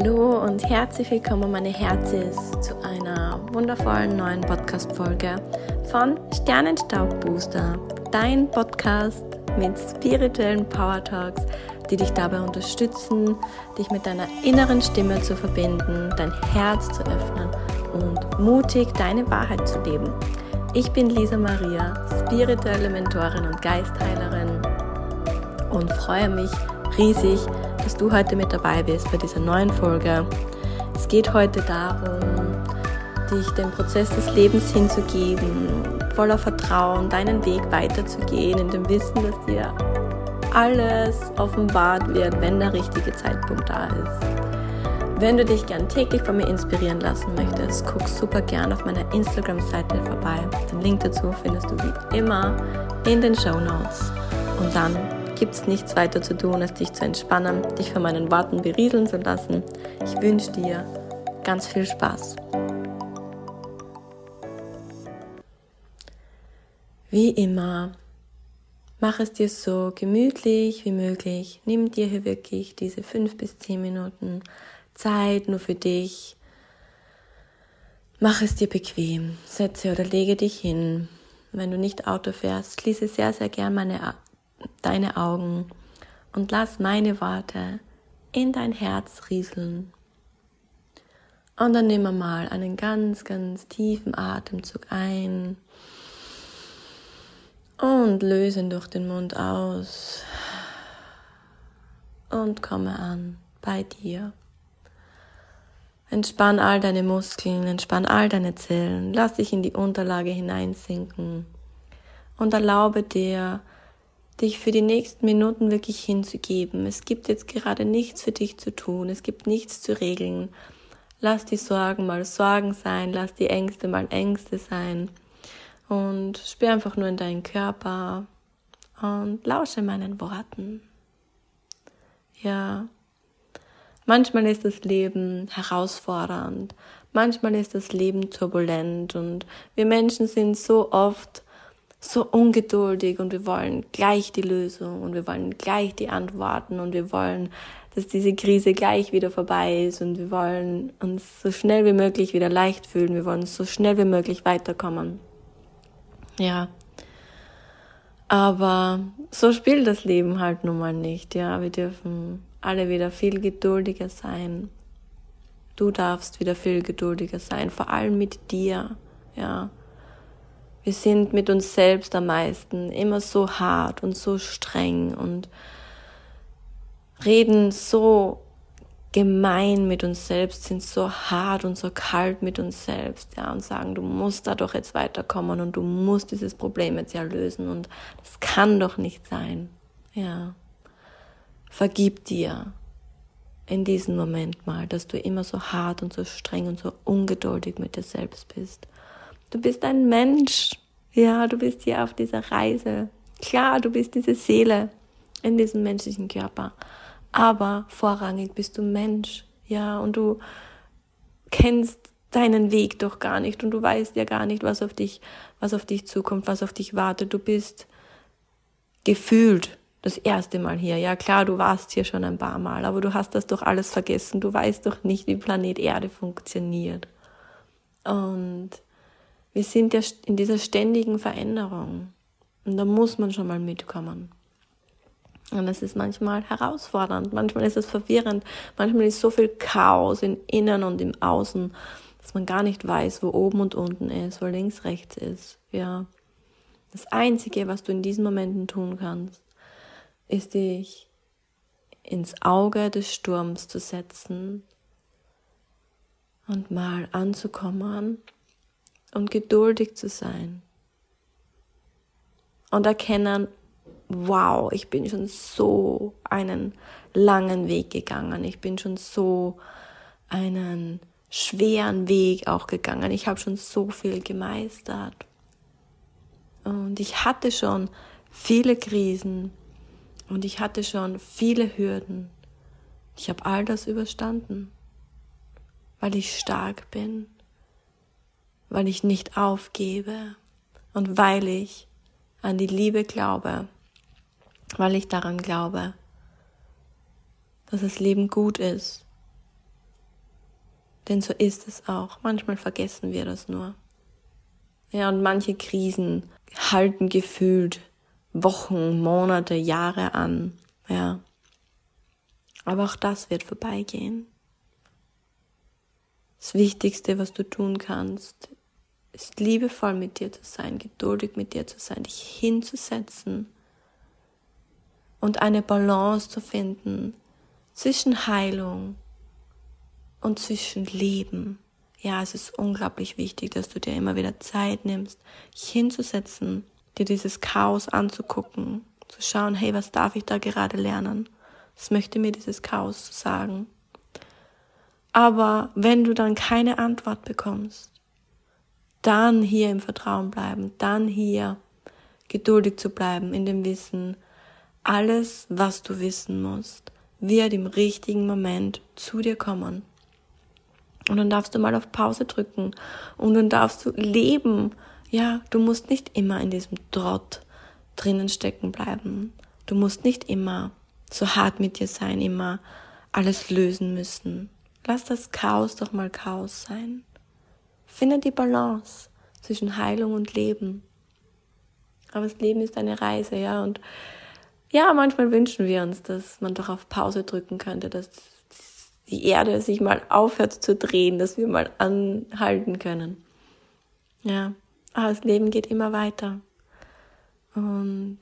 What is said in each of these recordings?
Hallo und herzlich willkommen, meine Herzis, zu einer wundervollen neuen Podcast-Folge von Sternenstaubbooster, dein Podcast mit spirituellen Power Talks, die dich dabei unterstützen, dich mit deiner inneren Stimme zu verbinden, dein Herz zu öffnen und mutig deine Wahrheit zu leben. Ich bin Lisa Maria, spirituelle Mentorin und Geistheilerin und freue mich riesig, dass du heute mit dabei bist bei dieser neuen Folge. Es geht heute darum, dich dem Prozess des Lebens hinzugeben, voller Vertrauen deinen Weg weiterzugehen, in dem Wissen, dass dir alles offenbart wird, wenn der richtige Zeitpunkt da ist. Wenn du dich gern täglich von mir inspirieren lassen möchtest, guck super gern auf meiner Instagram-Seite vorbei. Den Link dazu findest du wie immer in den Show Notes. Und dann gibt es nichts weiter zu tun, als dich zu entspannen, dich von meinen Worten berieseln zu lassen. Ich wünsche dir ganz viel Spaß. Wie immer, mach es dir so gemütlich wie möglich. Nimm dir hier wirklich diese fünf bis zehn Minuten Zeit nur für dich. Mach es dir bequem. Setze oder lege dich hin. Wenn du nicht Auto fährst, schließe sehr, sehr gern meine deine Augen und lass meine Worte in dein Herz rieseln. Und dann wir mal einen ganz, ganz tiefen Atemzug ein und lösen durch den Mund aus und komme an bei dir. Entspann all deine Muskeln, entspann all deine Zellen, lass dich in die Unterlage hineinsinken und erlaube dir, dich für die nächsten Minuten wirklich hinzugeben. Es gibt jetzt gerade nichts für dich zu tun, es gibt nichts zu regeln. Lass die Sorgen mal Sorgen sein, lass die Ängste mal Ängste sein und spür einfach nur in deinen Körper und lausche meinen Worten. Ja, manchmal ist das Leben herausfordernd, manchmal ist das Leben turbulent und wir Menschen sind so oft so ungeduldig und wir wollen gleich die Lösung und wir wollen gleich die Antworten und wir wollen, dass diese Krise gleich wieder vorbei ist und wir wollen uns so schnell wie möglich wieder leicht fühlen, wir wollen so schnell wie möglich weiterkommen. Ja. Aber so spielt das Leben halt nun mal nicht, ja. Wir dürfen alle wieder viel geduldiger sein. Du darfst wieder viel geduldiger sein, vor allem mit dir, ja. Wir sind mit uns selbst am meisten immer so hart und so streng und reden so gemein mit uns selbst, sind so hart und so kalt mit uns selbst, ja, und sagen, du musst da doch jetzt weiterkommen und du musst dieses Problem jetzt ja lösen und das kann doch nicht sein, ja. Vergib dir in diesem Moment mal, dass du immer so hart und so streng und so ungeduldig mit dir selbst bist. Du bist ein Mensch. Ja, du bist hier auf dieser Reise. Klar, du bist diese Seele in diesem menschlichen Körper. Aber vorrangig bist du Mensch. Ja, und du kennst deinen Weg doch gar nicht und du weißt ja gar nicht, was auf dich, was auf dich zukommt, was auf dich wartet. Du bist gefühlt das erste Mal hier. Ja, klar, du warst hier schon ein paar Mal, aber du hast das doch alles vergessen. Du weißt doch nicht, wie Planet Erde funktioniert. Und wir sind ja in dieser ständigen Veränderung. Und da muss man schon mal mitkommen. Und das ist manchmal herausfordernd, manchmal ist es verwirrend, manchmal ist so viel Chaos im Innen und im Außen, dass man gar nicht weiß, wo oben und unten ist, wo links, rechts ist. Ja. Das Einzige, was du in diesen Momenten tun kannst, ist dich ins Auge des Sturms zu setzen und mal anzukommen und geduldig zu sein. Und erkennen, wow, ich bin schon so einen langen Weg gegangen. Ich bin schon so einen schweren Weg auch gegangen. Ich habe schon so viel gemeistert. Und ich hatte schon viele Krisen und ich hatte schon viele Hürden. Ich habe all das überstanden, weil ich stark bin weil ich nicht aufgebe und weil ich an die Liebe glaube, weil ich daran glaube, dass das Leben gut ist Denn so ist es auch. Manchmal vergessen wir das nur. Ja, und manche Krisen halten gefühlt Wochen, Monate, Jahre an. Ja. Aber auch das wird vorbeigehen. Das Wichtigste, was du tun kannst, ist liebevoll mit dir zu sein, geduldig mit dir zu sein, dich hinzusetzen und eine Balance zu finden zwischen Heilung und zwischen Leben. Ja, es ist unglaublich wichtig, dass du dir immer wieder Zeit nimmst, dich hinzusetzen, dir dieses Chaos anzugucken, zu schauen, hey, was darf ich da gerade lernen? Was möchte mir dieses Chaos sagen? Aber wenn du dann keine Antwort bekommst, dann hier im Vertrauen bleiben, dann hier geduldig zu bleiben, in dem Wissen, alles, was du wissen musst, wird im richtigen Moment zu dir kommen. Und dann darfst du mal auf Pause drücken und dann darfst du leben. Ja, du musst nicht immer in diesem Trott drinnen stecken bleiben. Du musst nicht immer so hart mit dir sein, immer alles lösen müssen. Lass das Chaos doch mal Chaos sein. Finde die Balance zwischen Heilung und Leben. Aber das Leben ist eine Reise, ja, und ja, manchmal wünschen wir uns, dass man doch auf Pause drücken könnte, dass die Erde sich mal aufhört zu drehen, dass wir mal anhalten können. Ja, aber das Leben geht immer weiter. Und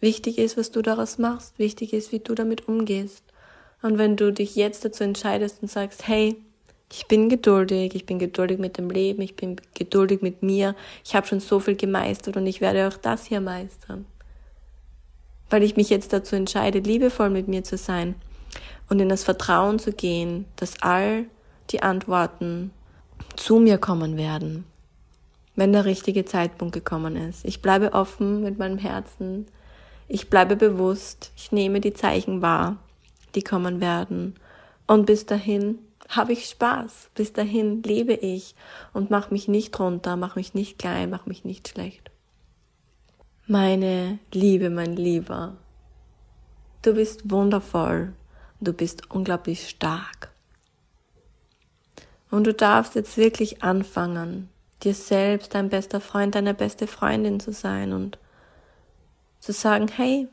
wichtig ist, was du daraus machst. Wichtig ist, wie du damit umgehst. Und wenn du dich jetzt dazu entscheidest und sagst, hey, ich bin geduldig, ich bin geduldig mit dem Leben, ich bin geduldig mit mir, ich habe schon so viel gemeistert und ich werde auch das hier meistern. Weil ich mich jetzt dazu entscheide, liebevoll mit mir zu sein und in das Vertrauen zu gehen, dass all die Antworten zu mir kommen werden, wenn der richtige Zeitpunkt gekommen ist. Ich bleibe offen mit meinem Herzen, ich bleibe bewusst, ich nehme die Zeichen wahr, die kommen werden. Und bis dahin habe ich Spaß. Bis dahin lebe ich und mach mich nicht runter, mach mich nicht klein, mach mich nicht schlecht. Meine Liebe, mein Lieber, du bist wundervoll, du bist unglaublich stark. Und du darfst jetzt wirklich anfangen, dir selbst dein bester Freund, deine beste Freundin zu sein und zu sagen, hey,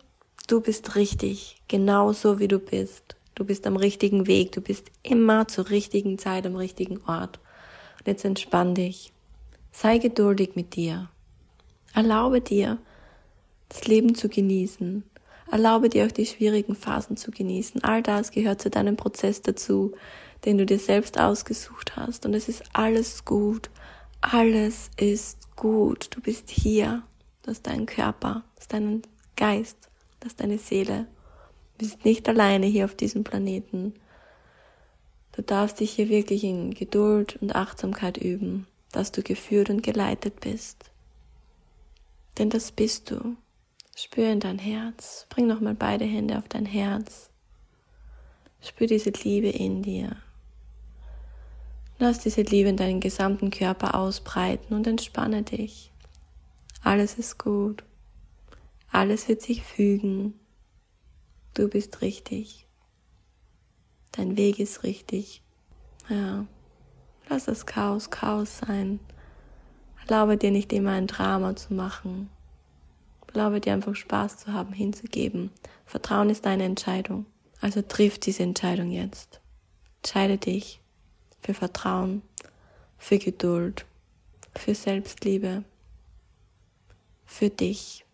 du bist richtig, genauso wie du bist. Du bist am richtigen Weg, du bist immer zur richtigen Zeit am richtigen Ort. Und jetzt entspann dich. Sei geduldig mit dir. Erlaube dir, das Leben zu genießen. Erlaube dir auch die schwierigen Phasen zu genießen. All das gehört zu deinem Prozess dazu, den du dir selbst ausgesucht hast. Und es ist alles gut. Alles ist gut. Du bist hier. Du hast deinen Körper, du hast deinen Geist, du hast deine Seele bist nicht alleine hier auf diesem Planeten. Du darfst dich hier wirklich in Geduld und Achtsamkeit üben, dass du geführt und geleitet bist. Denn das bist du. Spür in dein Herz. Bring nochmal beide Hände auf dein Herz. Spür diese Liebe in dir. Lass diese Liebe in deinen gesamten Körper ausbreiten und entspanne dich. Alles ist gut. Alles wird sich fügen. Du bist richtig. Dein Weg ist richtig. Ja. Lass das Chaos Chaos sein. Erlaube dir nicht immer ein Drama zu machen. Erlaube dir einfach Spaß zu haben, hinzugeben. Vertrauen ist deine Entscheidung. Also triff diese Entscheidung jetzt. Entscheide dich für Vertrauen, für Geduld, für Selbstliebe, für dich.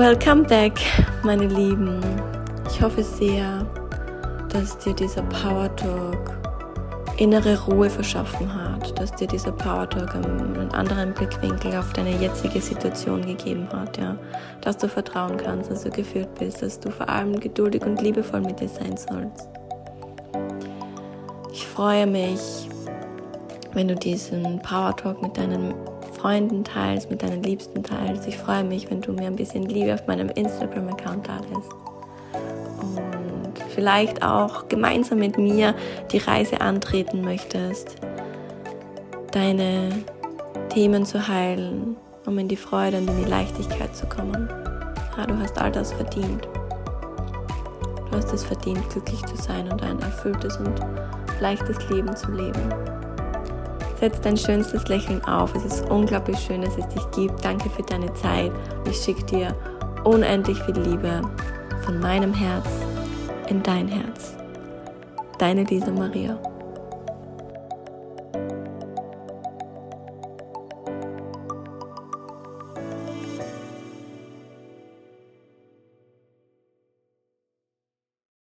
Welcome back, meine Lieben. Ich hoffe sehr, dass dir dieser Power Talk innere Ruhe verschaffen hat, dass dir dieser Power Talk einen anderen Blickwinkel auf deine jetzige Situation gegeben hat, ja, dass du vertrauen kannst, dass du geführt bist, dass du vor allem geduldig und liebevoll mit dir sein sollst. Ich freue mich, wenn du diesen Power Talk mit deinen Freunden teilst, mit deinen Liebsten teilst. Ich freue mich, wenn du mir ein bisschen Liebe auf meinem Instagram-Account da lässt. Und vielleicht auch gemeinsam mit mir die Reise antreten möchtest, deine Themen zu heilen, um in die Freude und in die Leichtigkeit zu kommen. Ja, du hast all das verdient. Du hast es verdient, glücklich zu sein und ein erfülltes und leichtes Leben zu leben. Setz dein schönstes Lächeln auf. Es ist unglaublich schön, dass es dich gibt. Danke für deine Zeit. Ich schicke dir unendlich viel Liebe von meinem Herz in dein Herz. Deine Lisa Maria.